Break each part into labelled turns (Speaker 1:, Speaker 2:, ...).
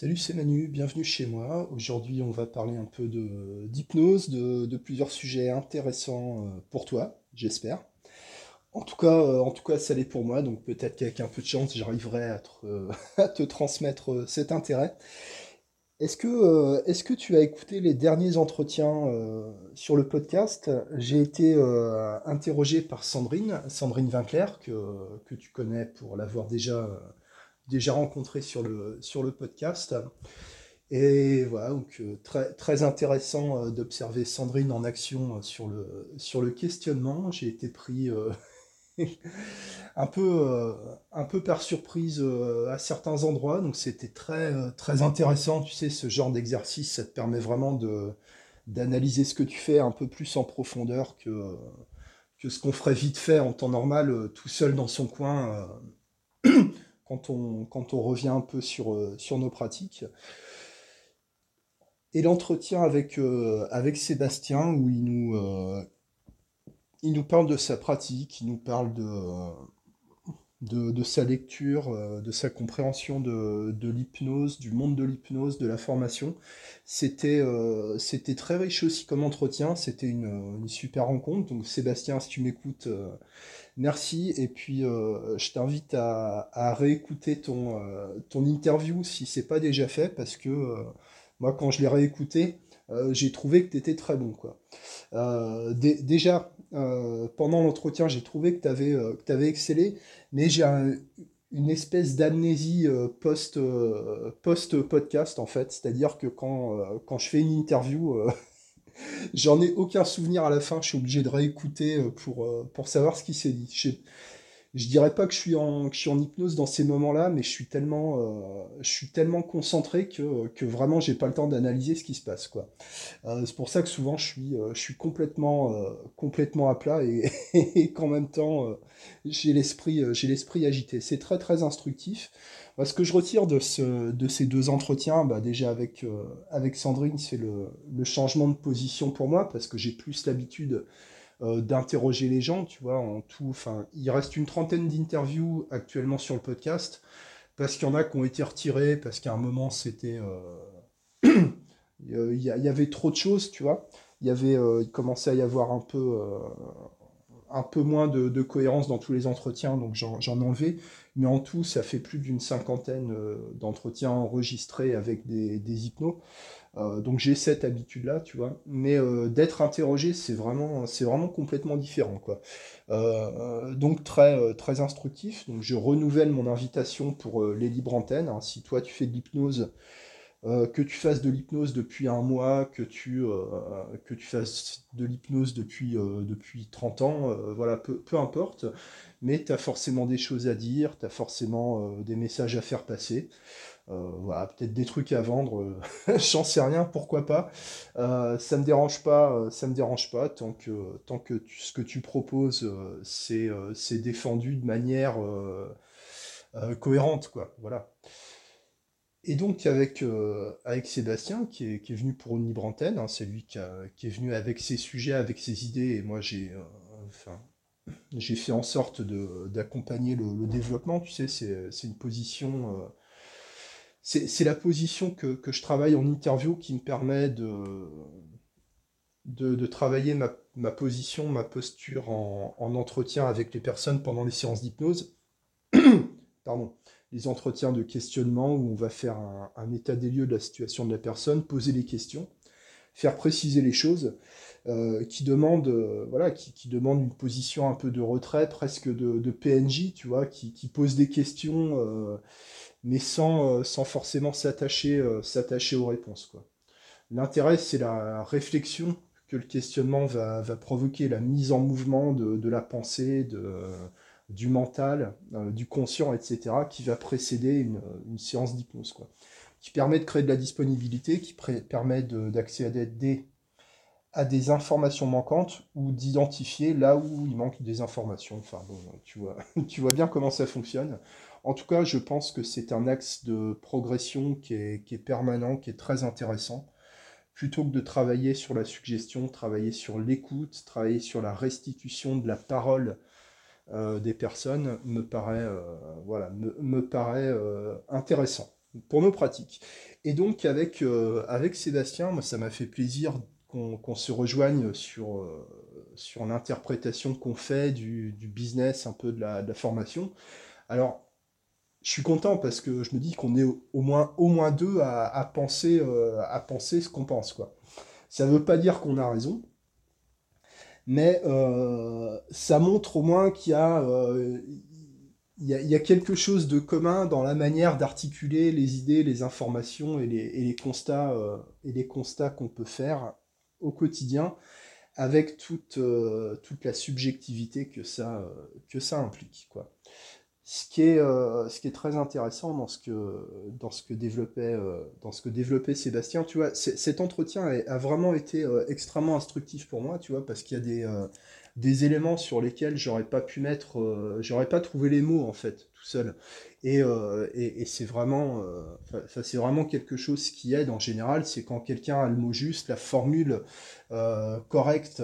Speaker 1: Salut, c'est Manu, bienvenue chez moi. Aujourd'hui, on va parler un peu d'hypnose, de, plusieurs sujets intéressants euh, pour toi, j'espère. En tout cas, euh, en tout cas, ça l'est pour moi, donc peut-être qu'avec un peu de chance, j'arriverai à te, te transmettre cet intérêt. Est-ce que, euh, est-ce que tu as écouté les derniers entretiens sur le podcast? J'ai été interrogé par Sandrine, Sandrine Vinclair, que, que tu connais pour l'avoir déjà déjà rencontré sur le, sur le podcast. Et voilà, donc euh, très, très intéressant euh, d'observer Sandrine en action euh, sur le, sur le questionnement. J'ai été pris un, peu, un peu par surprise à certains endroits, donc c'était très, très intéressant. Tu sais, ce genre d'exercice, ça te permet vraiment de, d'analyser ce que tu fais un peu plus en profondeur que, que ce qu'on ferait vite fait en temps normal, tout seul dans son coin quand on, quand on revient un peu sur, euh, nos pratiques. Et l'entretien avec, euh, Sébastien, où euh, il nous parle de sa pratique, il nous parle de, de, sa lecture, euh, de sa compréhension de, l'hypnose, du monde de l'hypnose, de la formation. C'était euh, c'était très riche aussi comme entretien, c'était une, super rencontre. Donc Sébastien, si tu m'écoutes, euh, merci. Et puis je t'invite à, à, réécouter ton, ton interview si c'est pas déjà fait, parce que moi quand je l'ai réécouté, j'ai trouvé que tu étais très bon. Quoi. déjà, pendant l'entretien, j'ai trouvé que tu avais, avais, excellé mais j'ai une espèce d'amnésie euh, post, euh, post podcast en fait, c'est-à-dire que quand, euh, quand je fais une interview, j'en ai aucun souvenir à la fin, je suis obligé de réécouter pour, pour savoir ce qui s'est dit dirais pas que je suis en, je hypnose dans ces moments-là, mais je suis tellement, euh, je concentré que, que vraiment j'ai pas le temps d'analyser ce qui se passe. Euh, c'est pour ça que souvent je suis, euh, je suis complètement, à plat et, qu'en même temps j'ai l'esprit, agité. C'est très très instructif. ce que je retire de, ce, de ces deux entretiens, bah, déjà avec, avec Sandrine, c'est le, le changement de position pour moi parce que j'ai plus l'habitude euh, d'interroger les gens, tu vois, en tout. Enfin, il reste une trentaine d'interviews actuellement sur le podcast, parce qu'il y en a qui ont été retirés, parce qu'à un moment, c'était... Euh, il y, avait trop de choses, tu vois. Il, y avait, euh, commençait à y avoir un peu, un peu moins de, cohérence dans tous les entretiens, donc j'en enlevé. Mais en tout, ça fait plus d'une cinquantaine d'entretiens enregistrés avec des, des hypnos. Euh, donc j'ai cette habitude-là, tu vois. Mais euh, d'être interrogé, c'est vraiment, vraiment complètement différent, quoi. Euh, donc très, très instructif. Donc je renouvelle mon invitation pour les libres antennes. Hein. Si toi tu fais de l'hypnose, que tu fasses de l'hypnose depuis un mois, que tu, tu fasses de l'hypnose depuis, depuis 30 ans, voilà, peu, peu, importe, mais tu as forcément des choses à dire, tu as forcément des messages à faire passer. Euh, voilà, peut-être des trucs à vendre, euh, j'en sais rien, pourquoi pas. Euh, ça me dérange pas, ça me dérange pas tant que, ce que tu proposes, c'est défendu de manière cohérente, quoi. Voilà. Et donc avec, avec Sébastien, qui est, qui est, venu pour une libre antenne, hein, c'est lui qui, est venu avec ses sujets, avec ses idées, et moi j'ai enfin, j'ai fait en sorte d'accompagner le, développement, tu sais, c'est une position c'est la position que, je travaille en interview qui me permet de, de, travailler ma, position, ma posture en, entretien avec les personnes pendant les séances d'hypnose. Pardon. Les entretiens de questionnement où on va faire un, état des lieux de la situation de la personne, poser les questions, faire préciser les choses, euh, qui demandent euh, voilà, qui, demande une position un peu de retrait, presque de, PNJ, tu vois, qui, pose des questions. Euh, mais sans, sans forcément s'attacher s'attacher aux réponses. L'intérêt, c'est la réflexion que le questionnement va, va, provoquer, la mise en mouvement de, de la pensée, de, du mental, euh, du conscient, etc., qui va précéder une, une séance d'hypnose, quoi. Qui permet de créer de la disponibilité, qui permet d'accéder à des, à des informations manquantes ou d'identifier là où il manque des informations. Enfin bon, tu vois, tu vois bien comment ça fonctionne. En tout cas, je pense que c'est un axe de progression qui est, permanent, qui est très intéressant. Plutôt que de travailler sur la suggestion, travailler sur l'écoute, travailler sur la restitution de la parole euh, des personnes, me paraît, euh, voilà, me, paraît euh, intéressant pour nos pratiques. Et donc avec, avec Sébastien, moi ça m'a fait plaisir qu'on se rejoigne sur, sur l'interprétation qu'on fait du, business, un peu de la, de la formation. Alors, je suis content parce que je me dis qu'on est au moins, au moins deux à, penser, euh, à penser ce qu'on pense. Quoi. Ça ne veut pas dire qu'on a raison, mais euh, ça montre au moins qu'il y, euh, y, a, quelque chose de commun dans la manière d'articuler les idées, les informations et les, constats, et les constats qu'on peut faire au quotidien avec toute, toute la subjectivité que ça, que ça implique. Quoi ce qui est, euh, ce qui est très intéressant dans ce que, dans ce que, développait, euh, dans ce que développait Sébastien, tu vois, cet entretien a, vraiment été euh, extrêmement instructif pour moi, tu vois, parce qu'il y a des, des éléments sur lesquels j'aurais pas pu mettre, j'aurais pas trouvé les mots en fait, tout seul. Et, et, c'est vraiment, c'est vraiment quelque chose qui aide en général, c'est quand quelqu'un a le mot juste, la formule correcte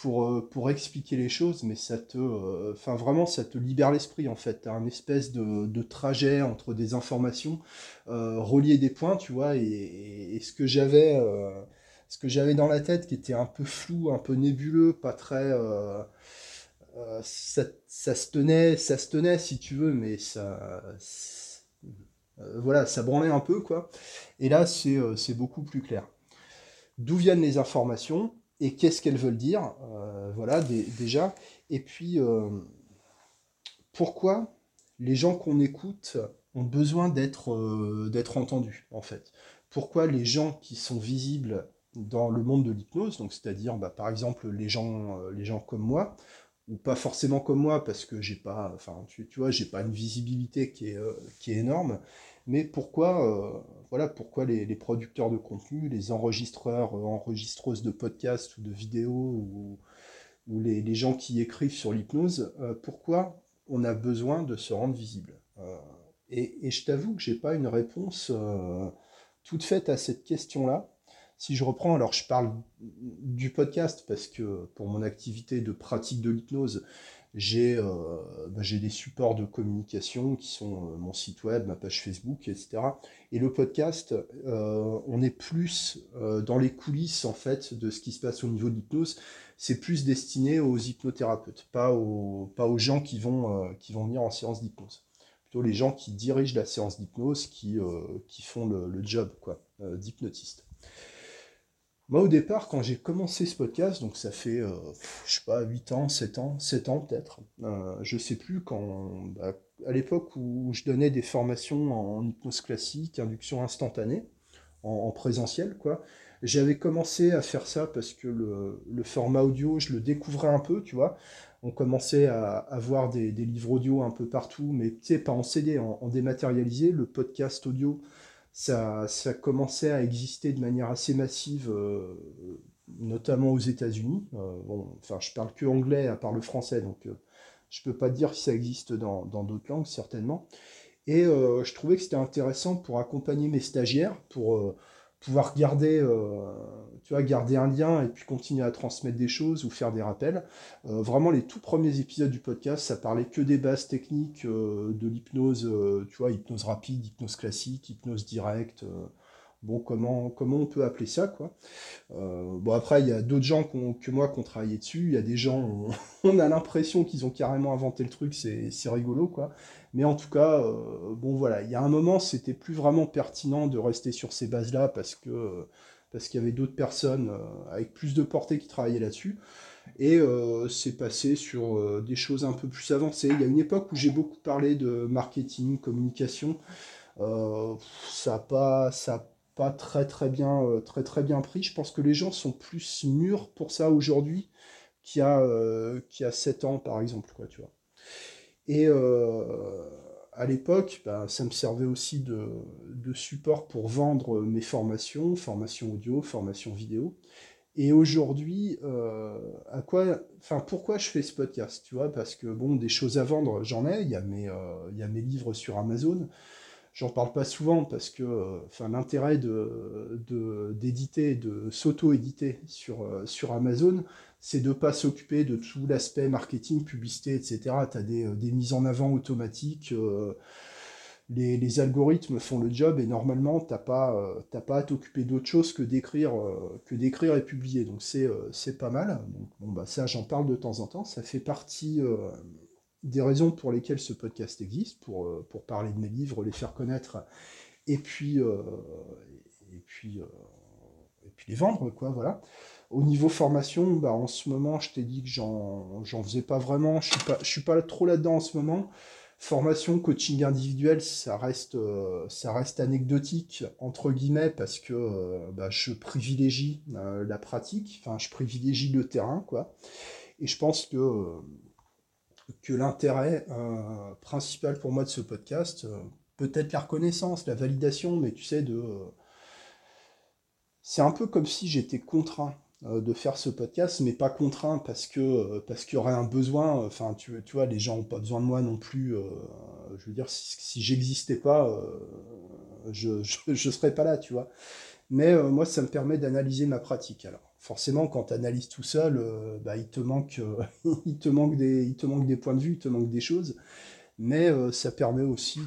Speaker 1: pour, euh, pour expliquer les choses, mais ça te, euh, vraiment, ça te libère l'esprit en fait. T'as un espèce de, trajet entre des informations, euh, relier des points, tu vois, et, ce que j'avais, euh, ce que j'avais dans la tête qui était un peu flou, un peu nébuleux, pas très, ça, ça, se tenait, ça se tenait si tu veux, mais ça, voilà, ça branlait un peu quoi. Et là, c'est beaucoup plus clair. D'où viennent les informations? Et qu'est-ce qu'elles veulent dire, euh, voilà, déjà. Et puis, euh, pourquoi les gens qu'on écoute ont besoin d'être euh, entendus, en fait? Pourquoi les gens qui sont visibles dans le monde de l'hypnose, donc c'est-à-dire, bah, par exemple, les gens comme moi, ou pas forcément comme moi, parce que j'ai pas, enfin, tu, vois, j'ai pas une visibilité qui est, qui est énorme, mais pourquoi, euh, voilà, pourquoi les, producteurs de contenu, les enregistreurs, euh, enregistreuses de podcasts ou de vidéos, ou, les, gens qui écrivent sur l'hypnose, euh, pourquoi on a besoin de se rendre visible et, je t'avoue que j'ai pas une réponse toute faite à cette question-là. Si je reprends, alors je parle du podcast parce que pour mon activité de pratique de l'hypnose, euh, bah, j'ai des supports de communication qui sont euh, mon site web, ma page Facebook, etc. Et le podcast, euh, on est plus dans les coulisses en fait de ce qui se passe au niveau de l'hypnose. C'est plus destiné aux hypnothérapeutes, pas aux, pas aux gens qui vont, qui vont venir en séance d'hypnose. Plutôt les gens qui dirigent la séance d'hypnose, qui, qui font le, job d'hypnotiste. Moi, au départ, quand j'ai commencé ce podcast, donc ça fait, euh, je sais pas, 8 ans, 7 ans, 7 ans peut-être, euh, je sais plus, quand, bah, à l'époque où je donnais des formations en hypnose classique, induction instantanée, en, présentiel, quoi, j'avais commencé à faire ça parce que le, format audio, je le découvrais un peu, tu vois. On commençait à avoir des, livres audio un peu partout, mais tu sais, pas en CD, en dématérialisé. Le podcast audio, ça, ça commençait à exister de manière assez massive, euh, notamment aux États-Unis. Euh, bon, enfin, je parle que anglais à part le français, donc euh, je peux pas dire si ça existe dans d'autres langues, certainement. Et je trouvais que c'était intéressant pour accompagner mes stagiaires, pour pouvoir garder, euh, tu vois, garder un lien et puis continuer à transmettre des choses ou faire des rappels. Euh, vraiment, les tout premiers épisodes du podcast, ça parlait que des bases techniques euh, de l'hypnose, tu vois, hypnose rapide, hypnose classique, hypnose directe. Bon, comment, on peut appeler ça, quoi? bon, après, il y a d'autres gens que moi qui ont travaillé dessus. Il y a des gens, on, a l'impression qu'ils ont carrément inventé le truc, c'est rigolo, quoi. Mais en tout cas, euh, bon voilà, il y a un moment, c'était plus vraiment pertinent de rester sur ces bases-là parce que parce qu'il y avait d'autres personnes euh, avec plus de portée qui travaillaient là-dessus. Et euh, c'est passé sur des choses un peu plus avancées. Il y a une époque où j'ai beaucoup parlé de marketing, communication. ça n'a pas, très très bien, très très bien pris. Je pense que les gens sont plus mûrs pour ça aujourd'hui qu'il y a, qu'il y a 7 ans par exemple, quoi, tu vois. Et euh, à l'époque, bah, ça me servait aussi de, support pour vendre mes formations, formation audio, formation vidéo. Et aujourd'hui, euh, à quoi, enfin, pourquoi je fais ce podcast, tu vois? Parce que bon, des choses à vendre, j'en ai. Il y a mes, euh, il y a mes livres sur Amazon. J'en parle pas souvent parce que, enfin, l'intérêt de d'éditer, de, s'auto-éditer sur sur Amazon, c'est de ne pas s'occuper de tout l'aspect marketing, publicité, etc. Tu as des, euh, des, mises en avant automatiques, euh, les, algorithmes font le job et normalement, tu n'as pas, pas à t'occuper d'autre chose que d'écrire que d'écrire et publier. Donc c'est c'est pas mal. Donc, bon, bah, ça, j'en parle de temps en temps. Ça fait partie des raisons pour lesquelles ce podcast existe, pour, euh, pour parler de mes livres, les faire connaître, et puis, euh, et puis, euh, et puis les vendre, quoi, voilà. Au niveau formation, bah, en ce moment, je t'ai dit que j'en, faisais pas vraiment, je suis pas, je suis pas trop là-dedans en ce moment. Formation, coaching individuel, ça reste, ça reste anecdotique, entre guillemets, parce que bah, je privilégie la pratique, enfin, je privilégie le terrain, quoi. Et je pense que que l'intérêt euh, principal pour moi de ce podcast, euh, peut-être la reconnaissance, la validation, mais tu sais, de. Euh, c'est un peu comme si j'étais contraint de faire ce podcast, mais pas contraint parce que parce qu'il y aurait un besoin. Enfin, tu, tu vois, les gens n'ont pas besoin de moi non plus. je veux dire, si, j'existais pas, je, ne serais pas là, tu vois. Mais moi, ça me permet d'analyser ma pratique. Alors, forcément, quand tu analyses tout seul, euh, bah, il, te manque, euh, des, points de vue, il te manque des choses. Mais euh, ça permet aussi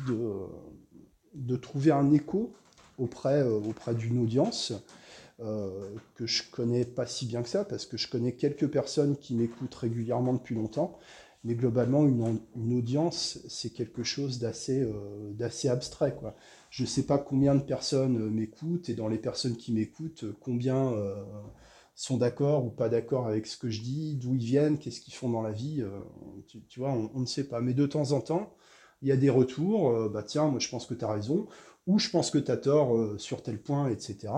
Speaker 1: de, trouver un écho auprès, auprès d'une audience que je connais pas si bien que ça, parce que je connais quelques personnes qui m'écoutent régulièrement depuis longtemps. Mais globalement, une, audience, c'est quelque chose d'assez abstrait. Quoi. Je ne sais pas combien de personnes m'écoutent, et dans les personnes qui m'écoutent, combien sont d'accord ou pas d'accord avec ce que je dis, d'où ils viennent, qu'est-ce qu'ils font dans la vie, euh, tu, vois, on, ne sait pas. Mais de temps en temps, il y a des retours, euh, bah tiens, moi je pense que tu as raison, ou je pense que tu as tort euh, sur tel point, etc.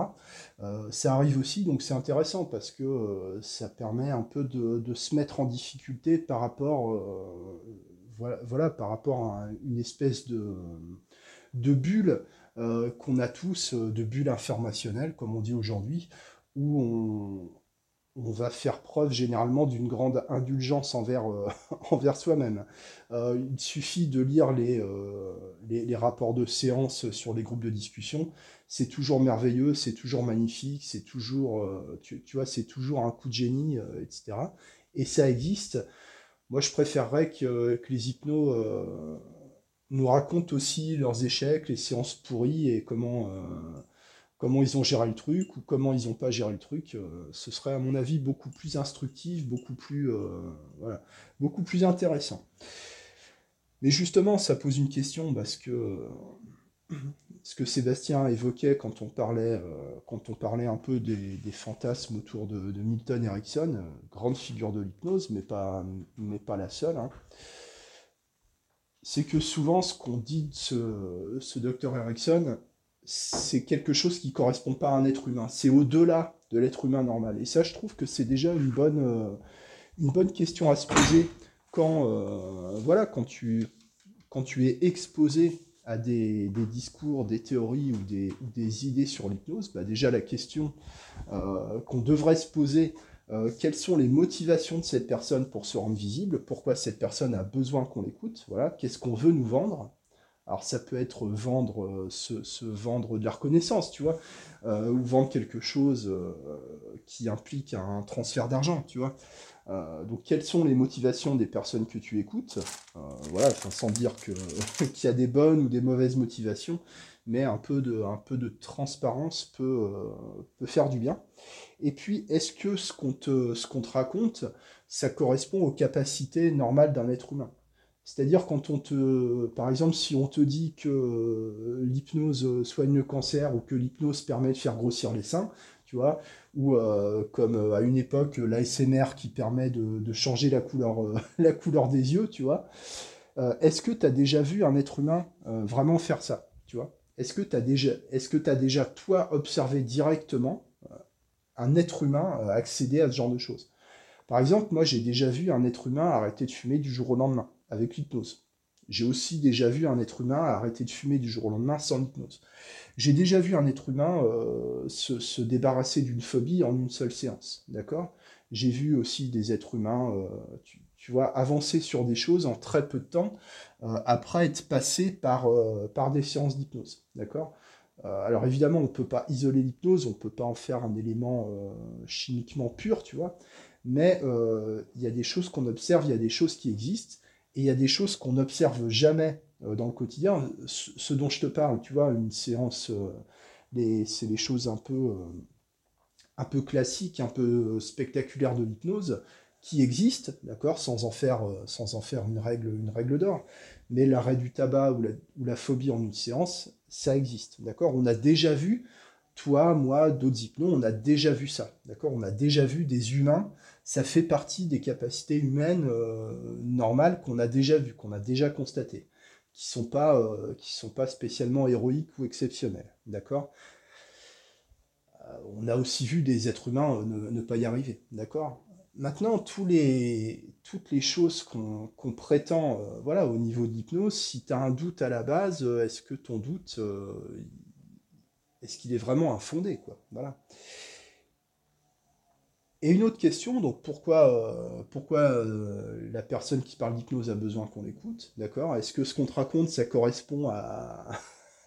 Speaker 1: ça arrive aussi, donc c'est intéressant parce que ça permet un peu de, se mettre en difficulté par rapport, par rapport à une espèce de, de bulle qu'on a tous, de bulle informationnelle, comme on dit aujourd'hui, où on, va faire preuve généralement d'une grande indulgence envers, euh, soi-même. Euh, il suffit de lire euh, les, rapports de séance sur les groupes de discussion. C'est toujours merveilleux, c'est toujours magnifique, c'est toujours, tu, vois, c'est toujours un coup de génie, etc. Et ça existe. Moi, je préférerais que les hypnos nous racontent aussi leurs échecs, les séances pourries et comment comment ils ont géré le truc ou comment ils n'ont pas géré le truc, euh, ce serait à mon avis beaucoup plus instructif, beaucoup plus, euh, beaucoup plus intéressant. Mais justement, ça pose une question parce que ce que Sébastien évoquait quand on parlait, euh, quand on parlait un peu des, fantasmes autour de, Milton Erickson, grande figure de l'hypnose, mais pas, mais pas la seule. Hein, c'est que souvent ce qu'on dit de ce, ce docteur Erickson, c'est quelque chose qui correspond pas à un être humain. C'est au-delà de l'être humain normal. Et ça, je trouve que c'est déjà une bonne, euh, une bonne question à se poser quand, euh, voilà, quand, tu, quand tu es exposé à des, discours, des théories ou des, idées sur l'hypnose. Bah déjà, la question euh, qu'on devrait se poser, quelles sont les motivations de cette personne pour se rendre visible? Pourquoi cette personne a besoin qu'on l'écoute? Voilà, qu'est-ce qu'on veut nous vendre? Alors ça peut être vendre, euh, se, vendre de la reconnaissance, tu vois, euh, ou vendre quelque chose euh, qui implique un transfert d'argent, tu vois. donc quelles sont les motivations des personnes que tu écoutes? Voilà, sans dire qu'il y a des bonnes ou des mauvaises motivations, mais un peu de, transparence peut, faire du bien. Et puis, est-ce que ce qu'on ce qu'on te raconte, ça correspond aux capacités normales d'un être humain? C'est-à-dire quand on te, par exemple, si on te dit que euh, l'hypnose soigne le cancer ou que l'hypnose permet de faire grossir les seins, tu vois, ou euh, comme euh, à une époque l'ASMR qui permet de, changer la couleur, la couleur des yeux, tu vois. est-ce que tu as déjà vu un être humain vraiment faire ça, tu vois? Est-ce que tu déjà, est-ce que as déjà toi observé directement un être humain accéder à ce genre de choses? Par exemple, moi j'ai déjà vu un être humain arrêter de fumer du jour au lendemain avec l'hypnose. J'ai aussi déjà vu un être humain arrêter de fumer du jour au lendemain sans hypnose. J'ai déjà vu un être humain euh, se, débarrasser d'une phobie en une seule séance. D'accord? J'ai vu aussi des êtres humains, euh, tu, vois, avancer sur des choses en très peu de temps euh, après être passés par, par des séances d'hypnose. D'accord? Alors évidemment, on ne peut pas isoler l'hypnose, on ne peut pas en faire un élément chimiquement pur, tu vois, mais il y a des choses qu'on observe, il y a des choses qui existent, Et il y a des choses qu'on n'observe jamais dans le quotidien. Ce, dont je te parle, tu vois, une séance, c'est les choses un peu, un peu classiques, un peu spectaculaires de l'hypnose qui existent, d'accord, sans en faire, sans en faire une règle, une règle d'or. Mais l'arrêt du tabac ou la, ou la phobie en une séance, ça existe, d'accord. On a déjà vu toi, moi, d'autres hypnos, on a déjà vu ça, d'accord On a déjà vu des humains, ça fait partie des capacités humaines euh, normales qu'on a déjà vues, qu'on a déjà constatées, qui sont euh, sont pas spécialement héroïques ou exceptionnelles, d'accord? Euh, On a aussi vu des êtres humains ne, pas y arriver, d'accord? Maintenant, les, toutes les choses qu'on prétend, voilà, au niveau d'hypnose, si tu as un doute à la base, est-ce que ton doute, est-ce qu'il est vraiment infondé quoi? Voilà. Et une autre question, donc pourquoi, euh, pourquoi euh, la personne qui parle d'hypnose a besoin qu'on l'écoute, d'accord? Est-ce que ce qu'on te raconte, ça correspond à,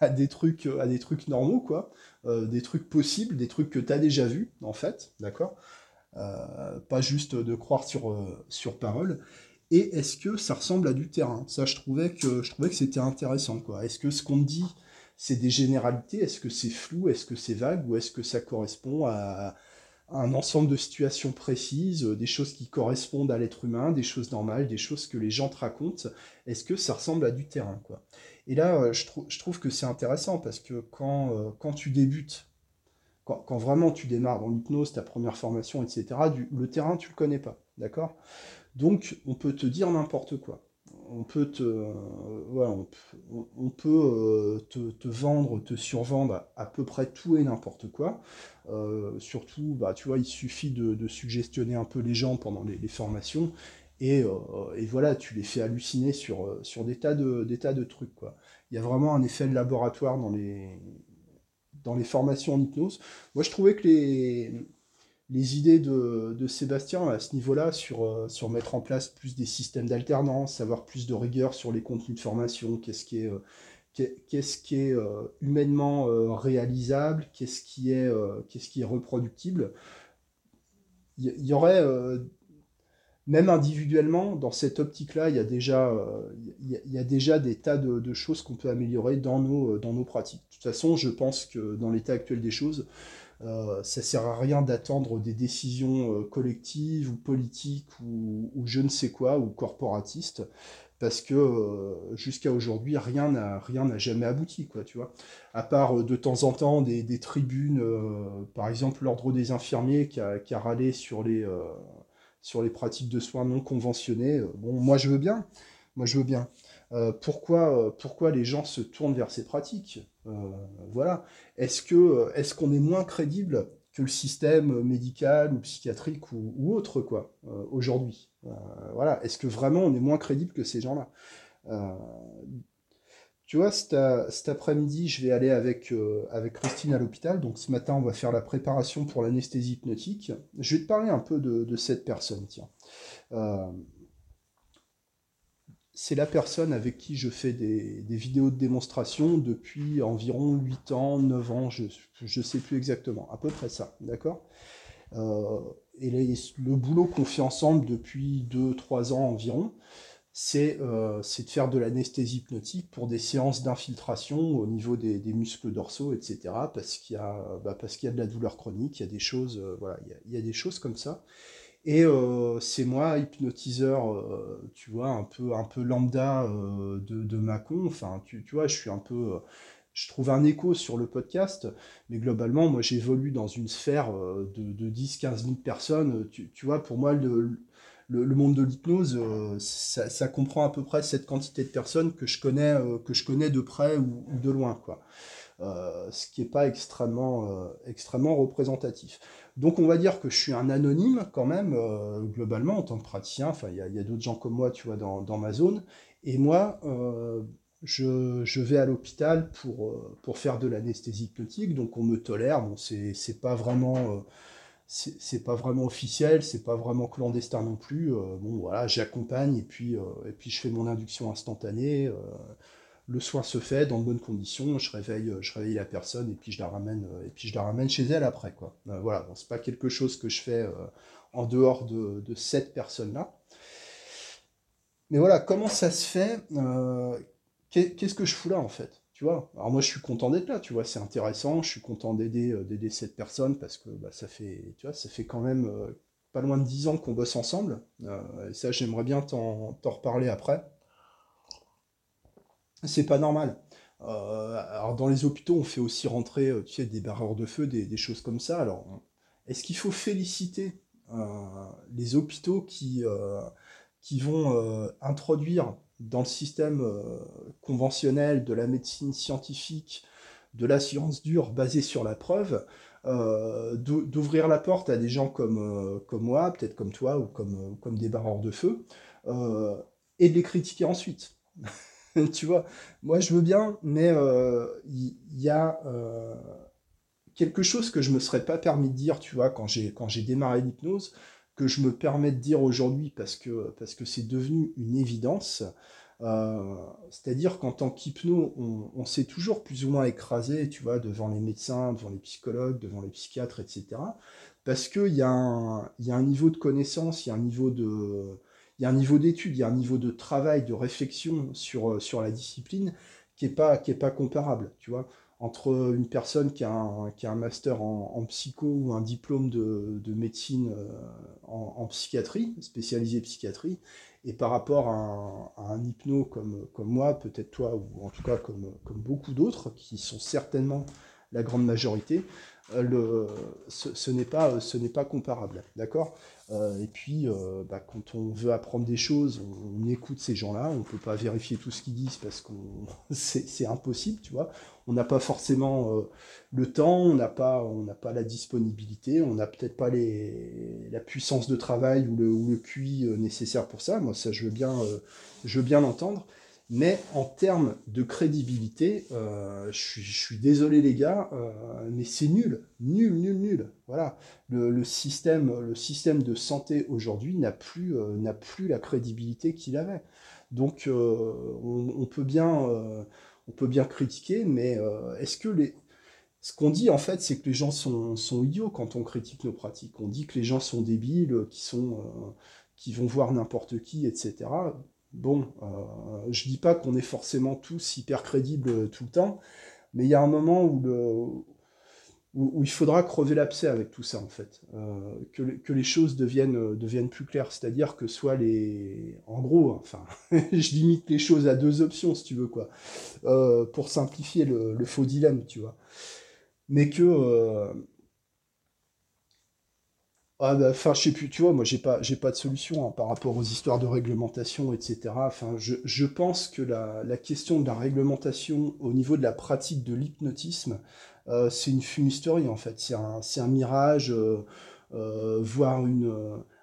Speaker 1: des, trucs, à des trucs normaux, quoi? Euh, Des trucs possibles, des trucs que tu as déjà vus, en fait, d'accord? Pas juste de croire sur, sur parole. Et est-ce que ça ressemble à du terrain? Ça, je trouvais que, que c'était intéressant, quoi. Est-ce que ce qu'on dit c'est des généralités? Est-ce que c'est flou? Est-ce que c'est vague? Ou est-ce que ça correspond à, un ensemble de situations précises, des choses qui correspondent à l'être humain, des choses normales, des choses que les gens te racontent. Est-ce que ça ressemble à du terrain quoi? Et là, euh, je, trouve que c'est intéressant parce que quand, euh, quand tu débutes, quand, vraiment tu démarres dans l'hypnose, ta première formation, etc., le terrain, tu le connais pas, d'accord? Donc, on peut te dire n'importe quoi on peut te, euh, on, peut euh, te, vendre, te survendre à, peu près tout et n'importe quoi. Euh, surtout, bah, tu vois, il suffit de, suggestionner un peu les gens pendant les, formations et, voilà, tu les fais halluciner sur, des, tas de, tas de trucs. Quoi. Il y a vraiment un effet de laboratoire dans les, dans les formations en hypnose. Moi, je trouvais que les, les idées de, Sébastien à ce niveau-là sur, euh, sur mettre en place plus des systèmes d'alternance, avoir plus de rigueur sur les contenus de formation, qu'est-ce qui est, euh, qu'est-ce qui est euh, humainement réalisable, qu'est-ce qui, est, reproductible. Il y, aurait, même individuellement, dans cette optique-là, il y, a déjà, il y, a déjà des tas de, de choses qu'on peut améliorer dans nos, dans nos pratiques. De toute façon, je pense que dans l'état actuel des choses, euh, ça sert à rien d'attendre des décisions euh, collectives ou politiques ou, je ne sais quoi ou corporatistes parce que euh, jusqu'à aujourd'hui rien n'a jamais abouti quoi tu vois. À part de temps en temps des, tribunes par exemple l'ordre des infirmiers qui a, râlé sur les sur les pratiques de soins non conventionnés bon moi je veux bien. Moi je veux bien pourquoi pourquoi les gens se tournent vers ces pratiques? Euh, voilà. Est-ce que est-ce qu'on est moins crédible que le système médical ou psychiatrique ou, autre quoi euh, aujourd'hui? Euh, Voilà. Est-ce que vraiment on est moins crédible que ces gens-là? Tu vois, cet, après-midi, je vais aller avec, avec Christine à l'hôpital. Donc ce matin, on va faire la préparation pour l'anesthésie hypnotique. Je vais te parler un peu de, de cette personne, tiens c'est la personne avec qui je fais des, vidéos de démonstration depuis environ 8 ans, 9 ans, je ne sais plus exactement, à peu près ça, d'accord? Euh, Et le boulot qu'on fait ensemble depuis 2-3 ans environ, euh, c'est de faire de l'anesthésie hypnotique pour des séances d'infiltration au niveau des, muscles dorsaux, etc. Parce qu'il y, bah, a de la douleur chronique, il y a des choses comme ça. Et euh, c'est moi, hypnotiseur, euh, tu vois, un peu, un peu lambda euh, de, de Macon. Enfin, tu, tu, vois, je suis un peu. je trouve un écho sur le podcast, mais globalement, moi, j'évolue dans une sphère de, de 10-15 000 personnes. Tu, tu, vois, pour moi, le, le, monde de l'hypnose, ça, comprend à peu près cette quantité de personnes que je connais, que je connais de près ou, ou de loin, quoi. ce qui n'est pas extrêmement, extrêmement représentatif. Donc on va dire que je suis un anonyme quand même, euh, globalement, en tant que praticien. Enfin, il y a, d'autres gens comme moi, tu vois, dans, ma zone. Et moi, euh, je, vais à l'hôpital pour, euh, faire de l'anesthésie hypnotique, donc on me tolère. Bon, c'est pas vraiment... c'est pas vraiment officiel, c'est pas vraiment clandestin non plus. bon, voilà, j'accompagne et puis je fais mon induction instantanée le soin se fait dans de bonnes conditions, je réveille, euh, je réveille la personne et puis je la ramène, euh, et puis je la ramène chez elle après. Quoi. Euh, voilà, c'est pas quelque chose que je fais en dehors de, cette personne-là. mais voilà, comment ça se fait Qu'est-ce que je fous là en fait Tu vois? Alors moi je suis content d'être là, tu vois, c'est intéressant, je suis content d'aider cette personne parce que bah, ça fait, tu vois, ça fait quand même pas loin de 10 ans qu'on bosse ensemble. et ça j'aimerais bien t'en reparler après. C'est pas normal. Euh, alors dans les hôpitaux, on fait aussi rentrer euh, tu sais, des barreurs de feu, des, choses comme ça. Alors, est-ce qu'il faut féliciter euh, les hôpitaux qui, qui vont introduire dans le système conventionnel de la médecine scientifique, de la science dure basée sur la preuve, d'ouvrir la porte à des gens comme, comme moi, peut-être comme toi, ou comme, comme des barreurs de feu, et de les critiquer ensuite? tu vois, moi je veux bien, mais il euh, y, a euh, quelque chose que je me serais pas permis de dire, tu vois, quand j'ai démarré l'hypnose, que je me permets de dire aujourd'hui parce que parce c'est devenu une évidence. Euh, c'est-à-dire qu'en tant qu'hypno, on, s'est toujours plus ou moins écrasé, tu vois, devant les médecins, devant les psychologues, devant les psychiatres, etc. Parce qu'il y, y, a un niveau de connaissance, il y a un niveau de, il y a un niveau d'étude, il y a un niveau de travail, de réflexion sur, euh, sur la discipline qui n'est pas, pas comparable, tu vois. Entre une personne qui a un, qui a un master en, psycho ou un diplôme de, de médecine euh, en, psychiatrie, spécialisé psychiatrie, et par rapport à un, hypno comme, comme moi, peut-être toi, ou en tout cas comme, comme beaucoup d'autres, qui sont certainement la grande majorité, euh, le, ce, n'est pas, pas comparable, d'accord? Et puis, euh, bah, quand on veut apprendre des choses, on, écoute ces gens-là. On ne peut pas vérifier tout ce qu'ils disent parce que c'est impossible, tu vois. On n'a pas forcément euh, le temps, on n'a pas, pas la disponibilité, on n'a peut-être pas la puissance de travail ou le, ou QI nécessaire pour ça. Moi, ça, je veux bien, je veux bien l'entendre. Mais en termes de crédibilité, euh, je, suis, désolé les gars, euh, mais c'est nul, nul, nul, nul. Voilà, le, système, le système de santé aujourd'hui n'a plus, euh, plus la crédibilité qu'il avait. Donc, on, peut bien, on peut bien critiquer, mais est-ce que les, ce qu'on dit en fait, c'est que les gens sont, sont, idiots quand on critique nos pratiques. On dit que les gens sont débiles, qui vont voir n'importe qui, etc. Bon, euh, je dis pas qu'on est forcément tous hyper crédibles tout le temps, mais il y a un moment où, il faudra crever l'abcès avec tout ça, en fait. Euh, que, les choses deviennent, plus claires. C'est-à-dire que soit les. En gros, enfin, je limite les choses à deux options, si tu veux, quoi. Euh, pour simplifier le, faux dilemme, tu vois. Mais que ah bah, enfin, je sais plus, tu vois, moi j'ai pas, j'ai pas de solution hein, par rapport aux histoires de réglementation, etc. Enfin, je, je pense que la, question de la réglementation au niveau de la pratique de l'hypnotisme, euh, c'est une fumisterie en fait. C'est un, c'est un mirage, euh, euh, voire une,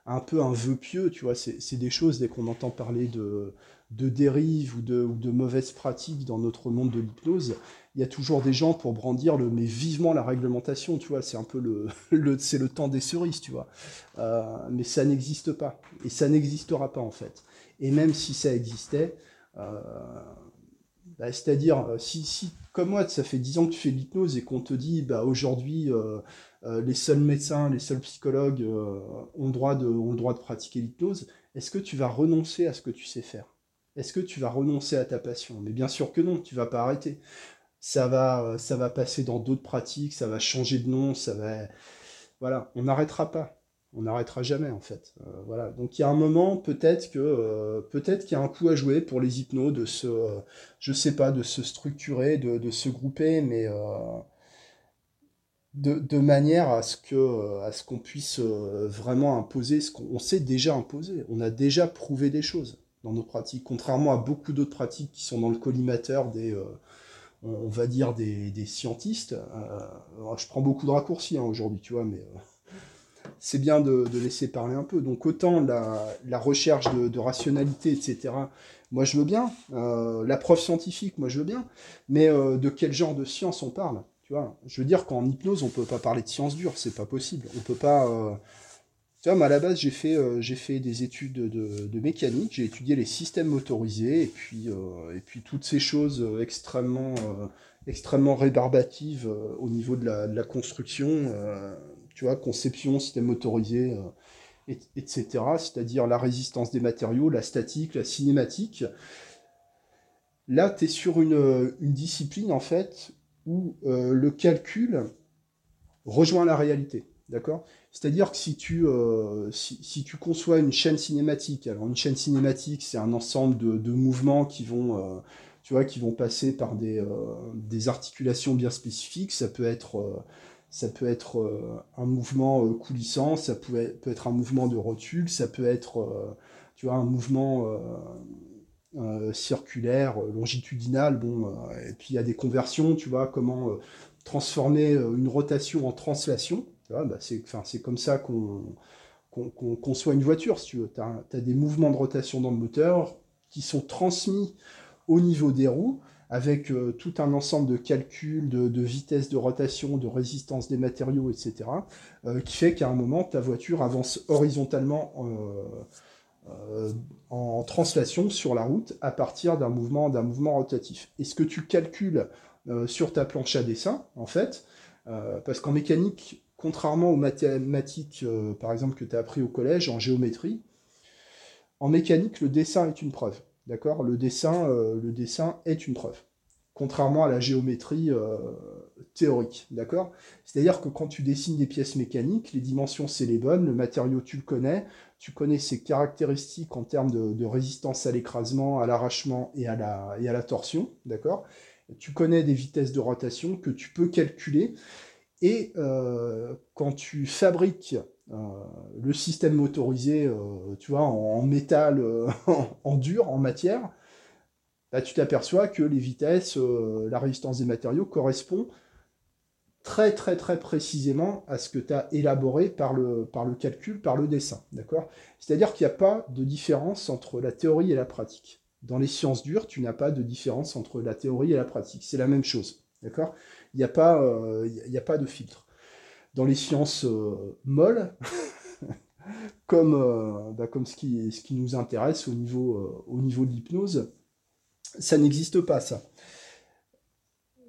Speaker 1: un peu un vœu pieux, tu vois. C'est, c'est des choses dès qu'on entend parler de, de dérives ou de, mauvaises pratiques dans notre monde de l'hypnose, il y a toujours des gens pour brandir le mais vivement la réglementation, tu vois, c'est un peu le, c'est le temps des cerises, tu vois. Euh, mais ça n'existe pas et ça n'existera pas en fait. Et même si ça existait, euh, bah, c'est-à-dire euh, si, si comme moi ça fait 10 ans que tu fais de l'hypnose et qu'on te dit bah aujourd'hui les seuls médecins, les seuls psychologues ont, ont le droit de pratiquer l'hypnose, est-ce que tu vas renoncer à ce que tu sais faire? Est-ce que tu vas renoncer à ta passion? Mais bien sûr que non, tu vas pas arrêter ça va, euh, ça va passer dans d'autres pratiques, ça va changer de nom, ça va... Voilà, on n'arrêtera pas. On n'arrêtera jamais, en fait. Euh, voilà. Donc il y a un moment, peut-être que euh, peut-être qu'il y a un coup à jouer pour les hypnos de se, je sais pas, de se structurer, de, se grouper, mais de, manière à ce que à ce qu'on puisse vraiment imposer ce qu'on sait déjà imposer. On a déjà prouvé des choses dans nos pratiques, contrairement à beaucoup d'autres pratiques qui sont dans le collimateur des on va dire, des, scientistes. Euh, je prends beaucoup de raccourcis hein, aujourd'hui, tu vois, mais euh, c'est bien de, laisser parler un peu. Donc autant la, recherche de, rationalité, etc., moi je veux bien. Euh, la preuve scientifique, moi je veux bien. Mais de quel genre de science on parle tu vois? Je veux dire qu'en hypnose, on peut pas parler de science dure, c'est pas possible. On peut pas tu vois, à la base, j'ai fait, euh, fait des études de, mécanique, j'ai étudié les systèmes motorisés, et puis, euh, et puis toutes ces choses euh, extrêmement, extrêmement rébarbatives au niveau de la, construction, tu vois, conception, système motorisé, etc. C'est-à-dire la résistance des matériaux, la statique, la cinématique. Là, tu es sur une, discipline, en fait, où le calcul rejoint la réalité. D'accord? C'est-à-dire que si tu, euh, si, tu conçois une chaîne cinématique, alors une chaîne cinématique, c'est un ensemble de, mouvements qui vont, euh, tu vois, qui vont passer par des, des, articulations bien spécifiques. Ça peut être, ça peut être un mouvement coulissant, ça peut peut être un mouvement de rotule, ça peut être, tu vois, un mouvement euh, circulaire, euh, longitudinale, bon, euh, et puis il y a des conversions, tu vois, comment transformer une rotation en translation, bah, c'est comme ça qu'on conçoit une voiture, si tu veux. Tu as, des mouvements de rotation dans le moteur qui sont transmis au niveau des roues, avec tout un ensemble de calculs, de, vitesse de rotation, de résistance des matériaux, etc., qui fait qu'à un moment, ta voiture avance horizontalement euh, en translation sur la route à partir d'un mouvement, mouvement rotatif. Et ce que tu calcules euh, sur ta planche à dessin, en fait, euh, parce qu'en mécanique, contrairement aux mathématiques, par exemple, que tu as appris au collège, en géométrie, en mécanique, le dessin est une preuve. D'accord? Le, dessin, le dessin est une preuve. Contrairement à la géométrie théorique. D'accord? C'est-à-dire que quand tu dessines des pièces mécaniques, les dimensions, c'est les bonnes, le matériau, tu le connais, tu connais ses caractéristiques en termes de, résistance à l'écrasement, à l'arrachement et, la, et à la torsion, d'accord? Tu connais des vitesses de rotation que tu peux calculer. Et euh, quand tu fabriques euh, le système motorisé, euh, tu vois, en, métal, en, dur, en matière, bah, tu t'aperçois que les vitesses, la résistance des matériaux correspond très très très précisément à ce que tu as élaboré par le, par le calcul, par le dessin. C'est-à-dire qu'il n'y a pas de différence entre la théorie et la pratique. Dans les sciences dures, tu n'as pas de différence entre la théorie et la pratique. C'est la même chose. Il n'y a, pas, euh, a pas de filtre. Dans les sciences euh, molles, comme, euh, bah, comme ce, qui, ce qui nous intéresse au niveau, au niveau de l'hypnose, ça n'existe pas ça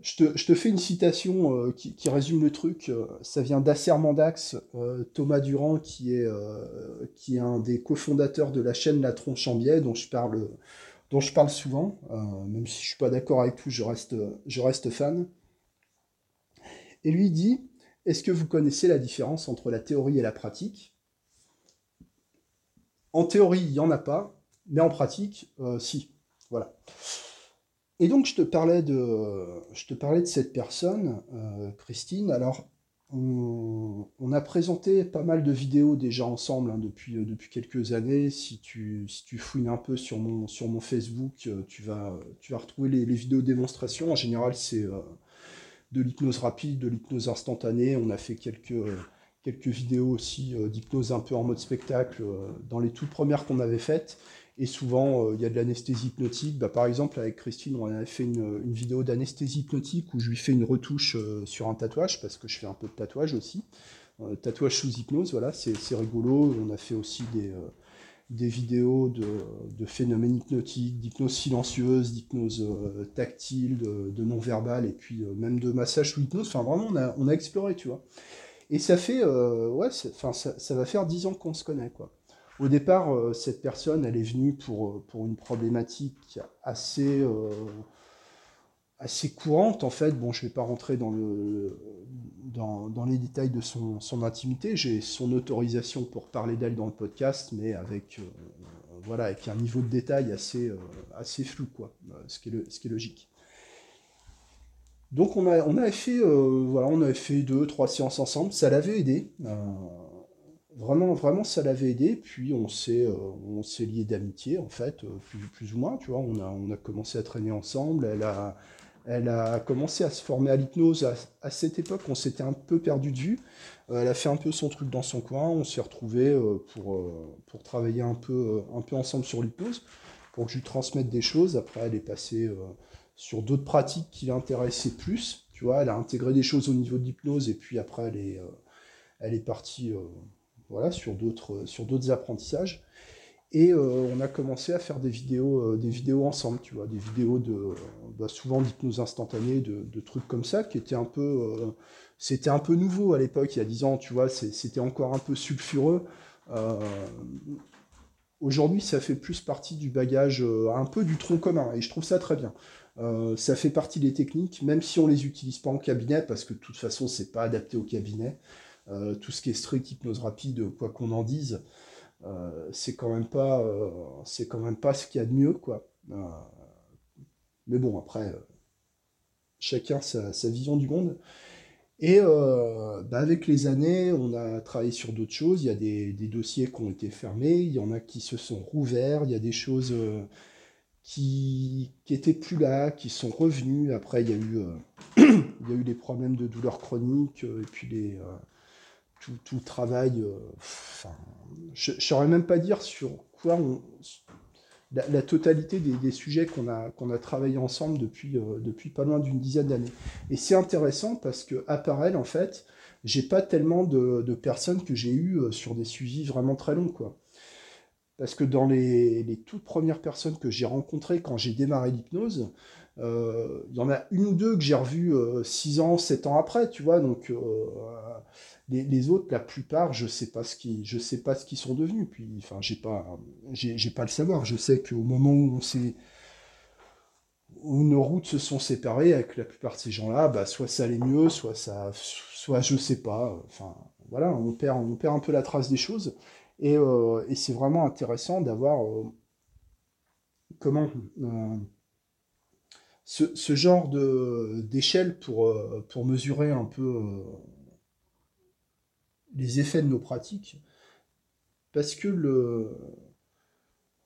Speaker 1: je te, fais une citation euh, qui, résume le truc. Euh, ça vient d'Assermandax, euh, Thomas Durand, qui est, qui est un des cofondateurs de la chaîne La Tronche en biais, dont je parle, dont je parle souvent. même si je suis pas d'accord avec tout, je reste, je reste fan. Et lui dit Est-ce que vous connaissez la différence entre la théorie et la pratique? En théorie, il n'y en a pas, mais en pratique, si. Voilà. Et donc, je te parlais de, je te parlais de cette personne, euh, Christine. Alors, on, a présenté pas mal de vidéos déjà ensemble hein, depuis, euh, depuis quelques années. Si tu, si tu fouines un peu sur mon, sur mon Facebook, euh, tu vas, tu vas retrouver les, vidéos démonstrations. En général, c'est de l'hypnose rapide, de l'hypnose instantanée. On a fait quelques, quelques vidéos aussi d'hypnose un peu en mode spectacle dans les toutes premières qu'on avait faites. Et souvent, euh, il y a de l'anesthésie hypnotique. Bah, par exemple, avec Christine, on avait fait une, vidéo d'anesthésie hypnotique où je lui fais une retouche euh, sur un tatouage, parce que je fais un peu de tatouage aussi. Euh, tatouage sous hypnose, voilà, c'est rigolo. On a fait aussi des, des vidéos de, phénomènes hypnotiques, d'hypnose silencieuse, d'hypnose tactile, de, non-verbal, et puis même de massage sous hypnose. Enfin, vraiment, on a, exploré, tu vois. Et ça fait, ouais, enfin, ça, ça, va faire dix ans qu'on se connaît, quoi. Au départ, euh, cette personne, elle est venue pour, euh, pour une problématique assez, euh, assez courante, en fait. Bon, je ne vais pas rentrer dans, le, dans, les détails de son, son intimité. J'ai son autorisation pour parler d'elle dans le podcast, mais avec, voilà, avec un niveau de détail assez, assez flou, quoi, ce, qui est le, ce qui est logique. Donc on, a, on avait fait, voilà, on avait fait deux, trois séances ensemble, ça l'avait aidé vraiment, vraiment, ça l'avait aidé. Puis on s'est, euh, lié d'amitié, en fait, euh, plus, ou moins. Tu vois, on a, on a commencé à traîner ensemble. Elle a, elle a commencé à se former à l'hypnose. À, cette époque, on s'était un peu perdu de vue. Euh, elle a fait un peu son truc dans son coin. On s'est retrouvés pour, pour travailler un peu, un peu ensemble sur l'hypnose, pour que je lui transmette des choses. Après, elle est passée sur d'autres pratiques qui l'intéressaient plus. Tu vois, elle a intégré des choses au niveau de l'hypnose et puis après, elle est, partie sur d'autres apprentissages. Et euh, on a commencé à faire des vidéos, euh, des vidéos ensemble, tu vois, des vidéos de bah, souvent d'hypnose instantanée, de, trucs comme ça, qui étaient un peu, euh, c'était un peu nouveau à l'époque, il y a 10 ans, tu vois, c'était encore un peu sulfureux. Aujourd'hui, ça fait plus partie du bagage, un peu du tronc commun, et je trouve ça très bien. ça fait partie des techniques, même si on les utilise pas en cabinet, parce que de toute façon, c'est pas adapté au cabinet. tout ce qui est strict hypnose rapide, quoi qu'on en dise, c'est quand même pas, c'est quand même pas ce qu'il y a de mieux, quoi. mais bon, après, chacun sa, vision du monde. Et euh, bah, avec les années, on a travaillé sur d'autres choses. Il y a des, dossiers qui ont été fermés, il y en a qui se sont rouverts, il y a des choses euh, qui, qui étaient plus là, qui sont revenues. Après, il y a eu, euh, il y a eu des problèmes de douleurs chroniques, et puis les, tout, tout, le travail. Je ne saurais même pas dire sur quoi on, la, totalité des, sujets qu'on a, qu'on a travaillé ensemble depuis, euh, depuis pas loin d'une dizaine d'années. Et c'est intéressant parce que à Parel, en fait, j'ai pas tellement de, personnes que j'ai eues euh, sur des suivis vraiment très longs, quoi. Parce que dans les, les toutes premières personnes que j'ai rencontrées quand j'ai démarré l'hypnose, euh, il y en a une ou deux que j'ai revues 6 ans, 7 ans après, tu vois, donc les, autres, la plupart, je sais pas ce qui, sais pas ce qu'ils sont devenus. Puis, enfin, j'ai pas, j'ai pas le savoir. Je sais qu'au moment où on s'est, où nos routes se sont séparées avec la plupart de ces gens-là, bah, soit ça allait mieux, soit ça, soit je sais pas. Enfin, voilà, on perd, on perd un peu la trace des choses. Et, euh, et c'est vraiment intéressant d'avoir euh, comment euh, ce, ce, genre d'échelle pour, pour mesurer un peu les effets de nos pratiques, parce que le,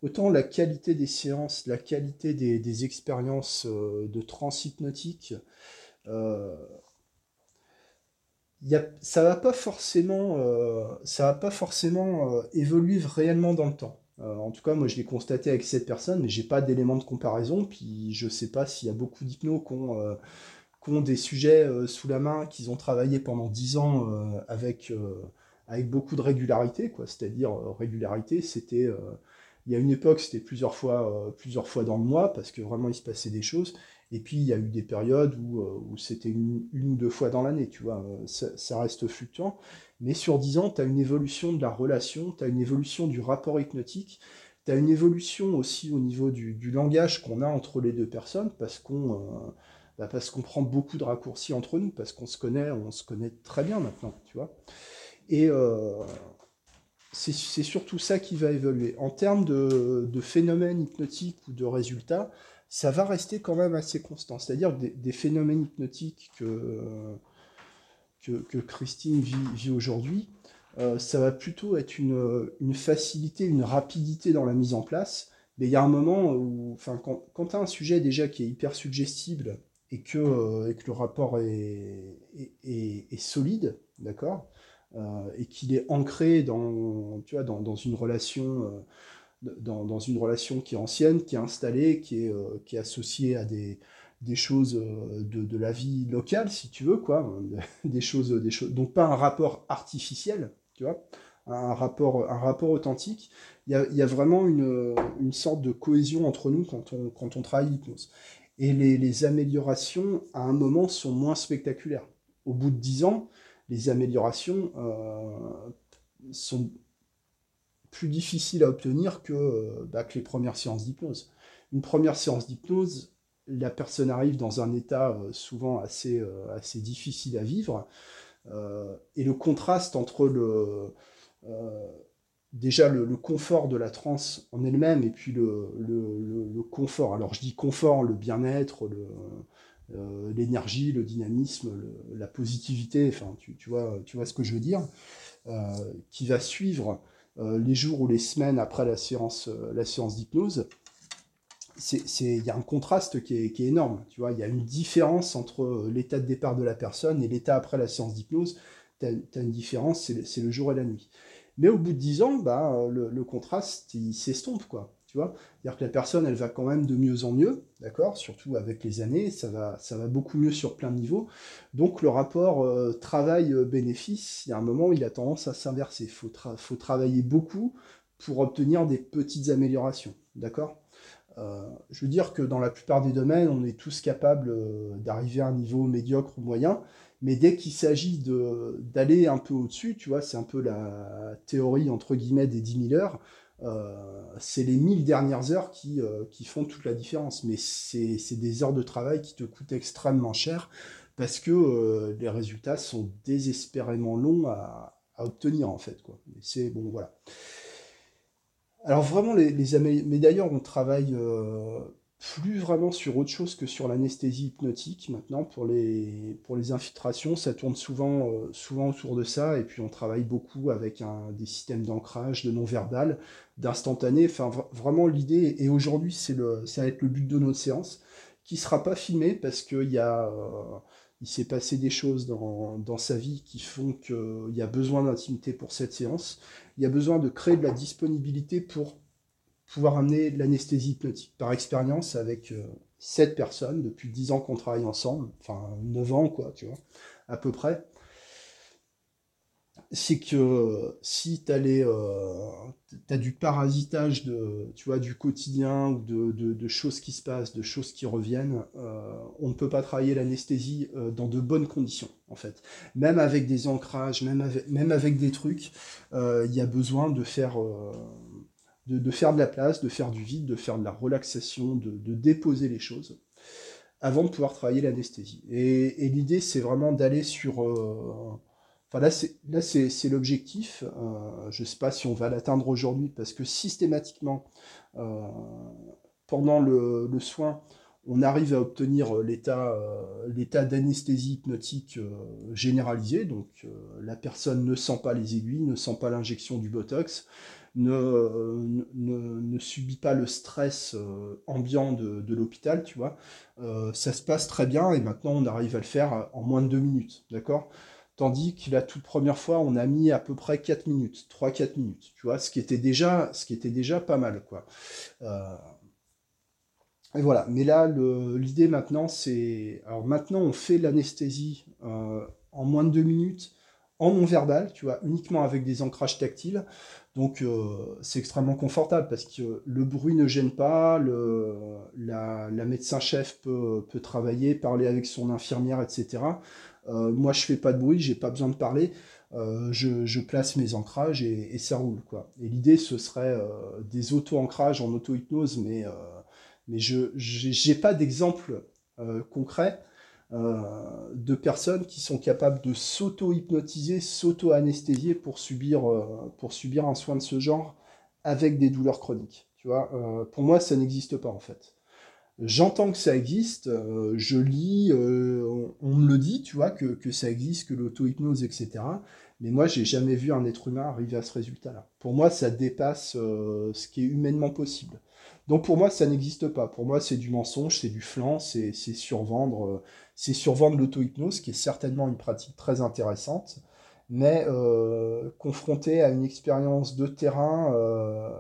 Speaker 1: autant la qualité des séances, la qualité des, expériences euh, de transhypnotique, euh, y a, ça va pas forcément, euh, ça va pas forcément euh, évoluer réellement dans le temps. En tout cas, moi, je l'ai constaté avec cette personne, mais j'ai pas d'éléments de comparaison. Puis, je sais pas s'il y a beaucoup d'hypnos qui ont ont des sujets euh, sous la main, qu'ils ont travaillé pendant dix ans euh, avec, euh, avec beaucoup de régularité, quoi. C'est-à-dire, régularité, c'était. Il y a une époque, c'était plusieurs fois, plusieurs fois dans le mois, parce que vraiment il se passait des choses. Et puis il y a eu des périodes où, où c'était une, ou deux fois dans l'année, tu vois. Ça, reste fluctuant. Mais sur dix ans, tu as une évolution de la relation, tu as une évolution du rapport hypnotique, tu as une évolution aussi au niveau du, langage qu'on a entre les deux personnes, parce qu'on bah, parce prend beaucoup de raccourcis entre nous, parce qu'on se connaît, on se connaît très bien maintenant, tu vois. Et euh, c'est surtout ça qui va évoluer. En termes de, phénomènes hypnotiques ou de résultats, ça va rester quand même assez constant. C'est-à-dire des, des, phénomènes hypnotiques que, que, Christine vit, aujourd'hui, euh, ça va plutôt être une, facilité, une rapidité dans la mise en place. Mais il y a un moment où, quand, tu as un sujet déjà qui est hyper suggestible et que, euh, que le rapport est, est, solide, d'accord Et qu'il est ancré dans, tu vois, dans, une relation. Euh, dans, une relation qui est ancienne, qui est installée, qui est, qui est associée à des, des choses de, de, la vie locale, si tu veux, quoi, des choses, des choses, donc pas un rapport artificiel, tu vois, un rapport, un rapport authentique. Il y a, y a vraiment une, une, sorte de cohésion entre nous quand on, quand on travaille l'hypnose. Et les, améliorations, à un moment, sont moins spectaculaires. Au bout de dix ans, améliorations euh, sont plus difficiles à obtenir que, bah, que les premières séances d'hypnose. Une première séance d'hypnose, la personne arrive dans un état euh, souvent assez, euh, difficile à vivre, et le contraste entre le, déjà le, confort de la transe en elle-même et puis le, le, confort. Alors je dis confort, le bien-être, euh, l'énergie, le, dynamisme, la positivité, enfin tu, vois, tu vois ce que je veux dire, euh, qui va suivre euh, les jours ou les semaines après la séance, la séance d'hypnose. Il y a un contraste qui est, énorme, tu vois, il y a une différence entre l'état de départ de la personne et l'état après la séance d'hypnose. Tu as, une différence, c'est le jour et la nuit. Mais au bout de 10 ans, bah, le, contraste, il s'estompe, quoi. C'est-à-dire que la personne, elle va quand même de mieux en mieux, d'accord Surtout avec les années, ça va, ça va beaucoup mieux sur plein de niveaux. Donc le rapport euh, travail-bénéfice, il y a un moment il a tendance à s'inverser. Il faut, travailler beaucoup pour obtenir des petites améliorations, d'accord euh, je veux dire que dans la plupart des domaines, on est tous capables euh, d'arriver à un niveau médiocre ou moyen, Mais dès qu'il s'agit d'aller un peu au-dessus, tu vois, c'est un peu la théorie entre guillemets des 10 000 heures, c'est les 1000 dernières heures qui, euh, qui font toute la différence. Mais c'est des heures de travail qui te coûtent extrêmement cher parce que euh, les résultats sont désespérément longs à, obtenir en fait. C'est bon, voilà. Alors vraiment, les, les mais d'ailleurs, on travaille plus vraiment sur autre chose que sur l'anesthésie hypnotique maintenant pour les, pour les infiltrations. Ça tourne souvent, euh, souvent autour de ça. Et puis on travaille beaucoup avec des systèmes d'ancrage, de non-verbal, d'instantané. Enfin, vraiment l'idée, et aujourd'hui c'est le, ça va être le but de notre séance, qui sera pas filmé parce qu'il. Euh, s'est passé des choses dans, dans sa vie qui font qu'il y a besoin d'intimité pour cette séance. Il y a besoin de créer de la disponibilité pour pouvoir amener l'anesthésie hypnotique. Par expérience, avec euh, sept personnes, depuis dix ans qu'on travaille ensemble, enfin neuf ans, quoi, tu vois, à peu près, c'est que si tu as, euh, du parasitage de, tu vois, du quotidien ou de, de, choses qui se passent, de choses qui reviennent, euh, on ne peut pas travailler l'anesthésie dans de bonnes conditions, en fait. Même avec des ancrages, même avec, même avec des trucs, il y a besoin de faire de, faire de la place, de faire du vide, de faire de la relaxation, de, déposer les choses, avant de pouvoir travailler l'anesthésie. Et, l'idée, c'est vraiment d'aller sur... Euh, enfin là, c'est, l'objectif. Euh, je ne sais pas si on va l'atteindre aujourd'hui, parce que systématiquement, euh, pendant le, soin, on arrive à obtenir l'état, d'anesthésie hypnotique généralisé. Donc la personne ne sent pas les aiguilles, ne sent pas l'injection du Botox, ne, subit pas le stress euh, ambiant de, l'hôpital, tu vois. Euh, ça se passe très bien et maintenant on arrive à le faire en moins de deux minutes, d'accord? Tandis que la toute première fois, on a mis à peu près 4 minutes, 3-4 minutes, tu vois, ce qui était déjà, ce qui était déjà pas mal, quoi. Euh, et voilà, mais là, l'idée maintenant, c'est... Alors maintenant, on fait l'anesthésie en moins de deux minutes, en non-verbal, tu vois, uniquement avec des ancrages tactiles. Donc euh, c'est extrêmement confortable parce que le bruit ne gêne pas, le, la, médecin-chef peut, travailler, parler avec son infirmière, etc. Euh, moi je fais pas de bruit, j'ai pas besoin de parler, euh, je, je, place mes ancrages et, et, ça roule. Quoi. Et l'idée ce serait des auto-ancrages en auto-hypnose, mais, mais je n'ai pas d'exemple concret euh, de personnes qui sont capables de s'auto-hypnotiser, s'auto-anesthésier pour subir, euh, pour subir un soin de ce genre avec des douleurs chroniques. Euh, pour moi, ça n'existe pas en fait. J'entends que ça existe, je lis, on, me le dit, tu vois, que, que ça existe, que l'auto-hypnose, etc. Mais moi, j'ai jamais vu un être humain arriver à ce résultat-là. Pour moi, ça dépasse ce qui est humainement possible. Donc pour moi, ça n'existe pas. Pour moi, c'est du mensonge, c'est du flan, c'est survendre, c'est survendre l'auto-hypnose, qui est certainement une pratique très intéressante, mais euh, confronté à une expérience de terrain, euh,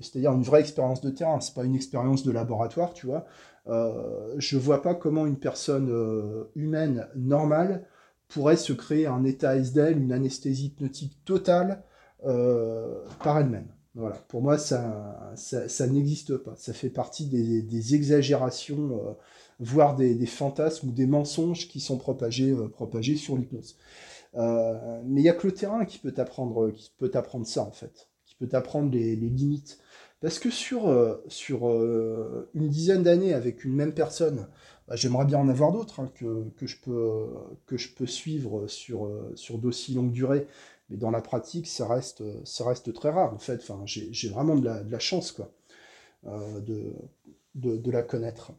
Speaker 1: c'est-à-dire une vraie expérience de terrain, c'est pas une expérience de laboratoire, tu vois. Euh, je vois pas comment une personne euh, humaine normale pourrait se créer un état SDL, une anesthésie hypnotique totale par elle-même. Voilà. Pour moi, ça, ça, n'existe pas. Ça fait partie des, exagérations voire des, fantasmes ou des mensonges qui sont propagés, euh, propagés sur l'hypnose. Euh, mais il n'y a que le terrain qui peut t'apprendre, qui peut ça en fait, qui peut t'apprendre les, limites. Parce que sur, euh, sur une dizaine d'années avec une même personne, bah, j'aimerais bien en avoir d'autres hein, que, que, je peux, que je peux suivre sur, sur d'aussi longue durée. Mais dans la pratique, ça reste, ça reste très rare en fait. Enfin, j'ai vraiment de la, chance quoi, de, de, de la connaître.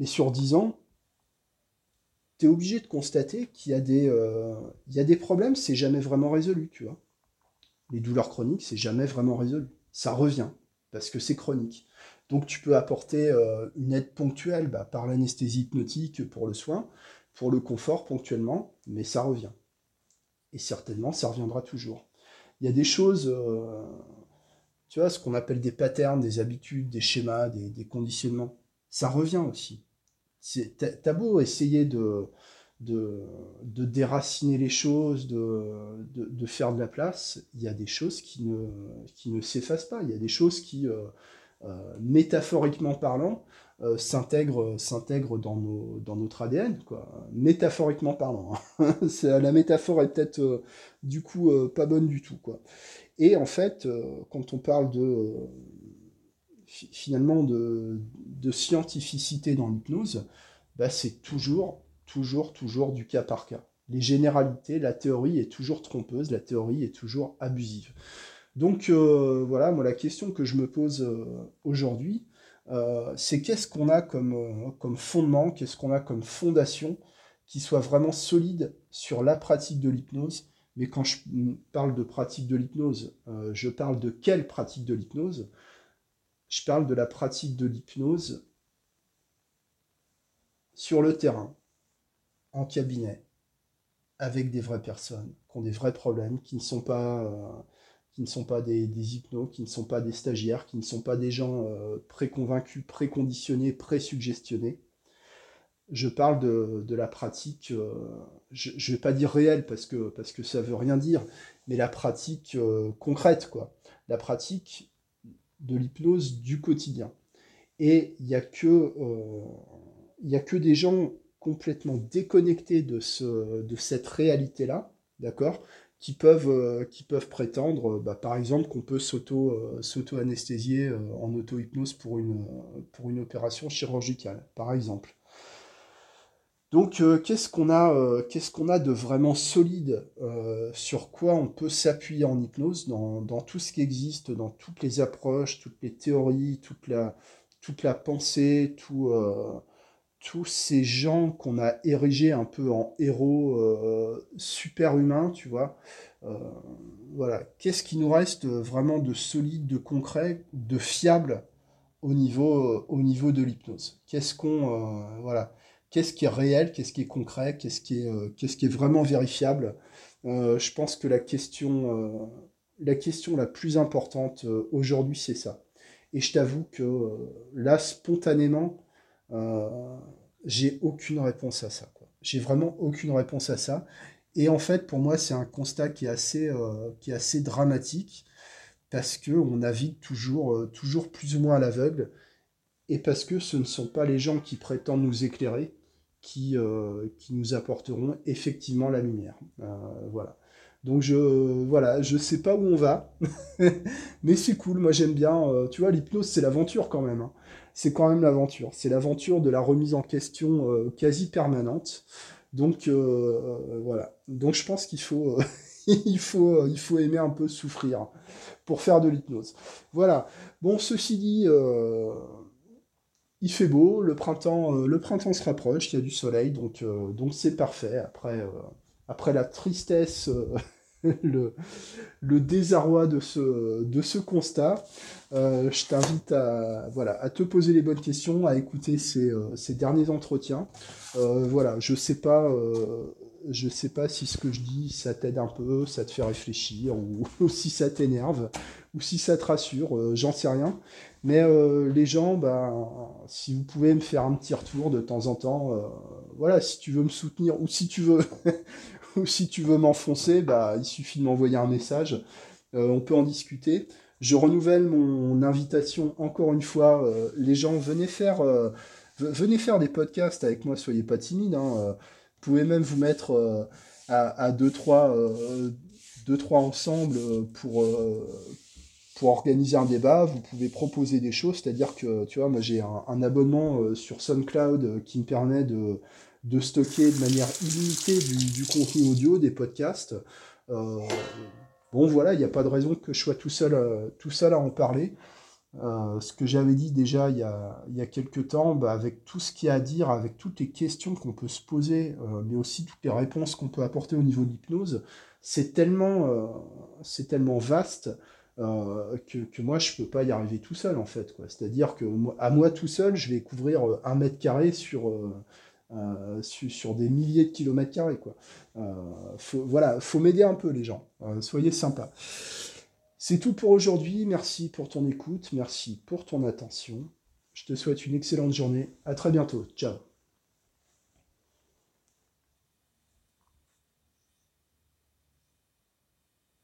Speaker 1: Mais sur 10 ans, tu es obligé de constater qu'il y, a des, euh, il y a des problèmes, c'est jamais vraiment résolu, tu vois. Les douleurs chroniques, c'est jamais vraiment résolu. Ça revient, parce que c'est chronique. Donc tu peux apporter euh, une aide ponctuelle bah, par l'anesthésie hypnotique pour le soin, pour le confort ponctuellement, mais ça revient. Et certainement, ça reviendra toujours. Il y a des choses, euh, tu vois, ce qu'on appelle des patterns, des habitudes, des schémas, des conditionnements. Ça revient aussi. T'as beau essayer de, de, déraciner les choses, de, faire de la place, il y a des choses qui ne, qui ne s'effacent pas. Il y a des choses qui, euh, métaphoriquement parlant, s'intègre s'intègre dans, nos, dans notre ADN, quoi. Métaphoriquement parlant. Hein. la métaphore est peut-être du coup pas bonne du tout, quoi. Et en fait, quand on parle de finalement de, scientificité dans l'hypnose, bah, c'est toujours, toujours, toujours du cas par cas. Les généralités, la théorie est toujours trompeuse, la théorie est toujours abusive. Donc euh, voilà, moi la question que je me pose euh, aujourd'hui, euh, c'est qu'est-ce qu'on a comme, comme fondement, qu'est-ce qu'on a comme fondation qui soit vraiment solide sur la pratique de l'hypnose? Mais quand je parle de pratique de l'hypnose, je parle de quelle pratique de l'hypnose? Je parle de la pratique de l'hypnose sur le terrain, en cabinet, avec des vraies personnes qui ont des vrais problèmes, qui ne sont pas, euh, qui ne sont pas des, des, hypnos, qui ne sont pas des stagiaires, qui ne sont pas des gens euh, préconvaincus, préconditionnés, présuggestionnés. Je parle de, la pratique, euh, je ne vais pas dire réelle parce que, parce que ça veut rien dire, mais la pratique concrète, quoi. La pratique de l'hypnose du quotidien. Et il n'y a, que, a que des gens complètement déconnectés de, ce, de cette réalité-là, d'accord qui peuvent, euh, prétendre, bah, par exemple, qu'on peut euh, s'auto-anesthésier en auto-hypnose pour une, opération chirurgicale, par exemple. Donc, euh, qu'est-ce qu'on a, euh, de vraiment solide euh, sur quoi on peut s'appuyer en hypnose dans, tout ce qui existe, dans toutes les approches, toutes les théories, toute la, toute la pensée, tout, tous ces gens qu'on a érigés un peu en héros super humains, tu vois. voilà, qu'est-ce qui nous reste vraiment de solide, de concret, de fiable au niveau, au niveau de l'hypnose? Qu'est-ce qu'on, voilà qu'est-ce qui est réel, qu'est-ce qui est concret, qu'est-ce qui est, euh, vraiment vérifiable? Euh, je pense que euh, la question la plus importante aujourd'hui, c'est ça. Et je t'avoue que là, spontanément, j'ai aucune réponse à ça. J'ai vraiment aucune réponse à ça. Et en fait, pour moi, c'est un constat qui est assez, assez dramatique parce que on navigue toujours, toujours plus ou moins à l'aveugle et parce que ce ne sont pas les gens qui prétendent nous éclairer qui, euh, nous apporteront effectivement la lumière. Euh, voilà. Donc je voilà, je sais pas où on va, mais c'est cool. Moi j'aime bien. Euh, tu vois, l'hypnose c'est l'aventure quand même. Hein. C'est quand même l'aventure. C'est l'aventure de la remise en question quasi permanente. Donc voilà. Donc je pense qu'il faut il faut il faut aimer un peu souffrir pour faire de l'hypnose. Voilà. Bon, ceci dit il fait beau, le printemps, euh, le printemps se rapproche, il y a du soleil, donc euh, donc c'est parfait. Après, euh, après la tristesse, le, le, désarroi de ce, de ce constat, je t'invite à, voilà, à te poser les bonnes questions, à écouter ces, ces derniers entretiens. voilà, je sais pas sais pas si ce que je dis, ça t'aide un peu, ça te fait réfléchir, ou, si ça t'énerve, ou si ça te rassure, euh, j'en sais rien. Mais euh, les gens, bah, si vous pouvez me faire un petit retour de temps en temps, euh, voilà, si tu veux me soutenir, ou si tu veux, si veux m'enfoncer, bah, il suffit de m'envoyer un message, on peut en discuter. Je renouvelle mon invitation encore une fois, les gens, venez faire, venez faire des podcasts avec moi, soyez pas timides, hein, vous pouvez même vous mettre euh, à, 2-3 euh, deux, trois ensemble pour, euh, pour organiser un débat. Vous pouvez proposer des choses, c'est-à-dire que, tu vois, moi j'ai un, abonnement sur SoundCloud qui me permet de, de stocker de manière illimitée du, contenu audio, des podcasts. Bon, voilà, il n'y a pas de raison que je sois tout seul, tout seul à en parler. Euh, ce que j'avais dit déjà il y a, il quelques temps, bah, avec tout ce qu'il y a à dire, avec toutes les questions qu'on peut se poser, euh, mais aussi toutes les réponses qu'on peut apporter au niveau de l'hypnose, c'est tellement, euh, c'est tellement vaste que, que, moi je peux pas y arriver tout seul en fait. C'est-à-dire que à moi tout seul, je vais couvrir un mètre carré sur, sur, sur, des milliers de kilomètres carrés. Quoi. faut, voilà, faut m'aider un peu les gens. soyez sympas. C'est tout pour aujourd'hui. Merci pour ton écoute. Merci pour ton attention. Je te souhaite une excellente journée. À très bientôt. Ciao.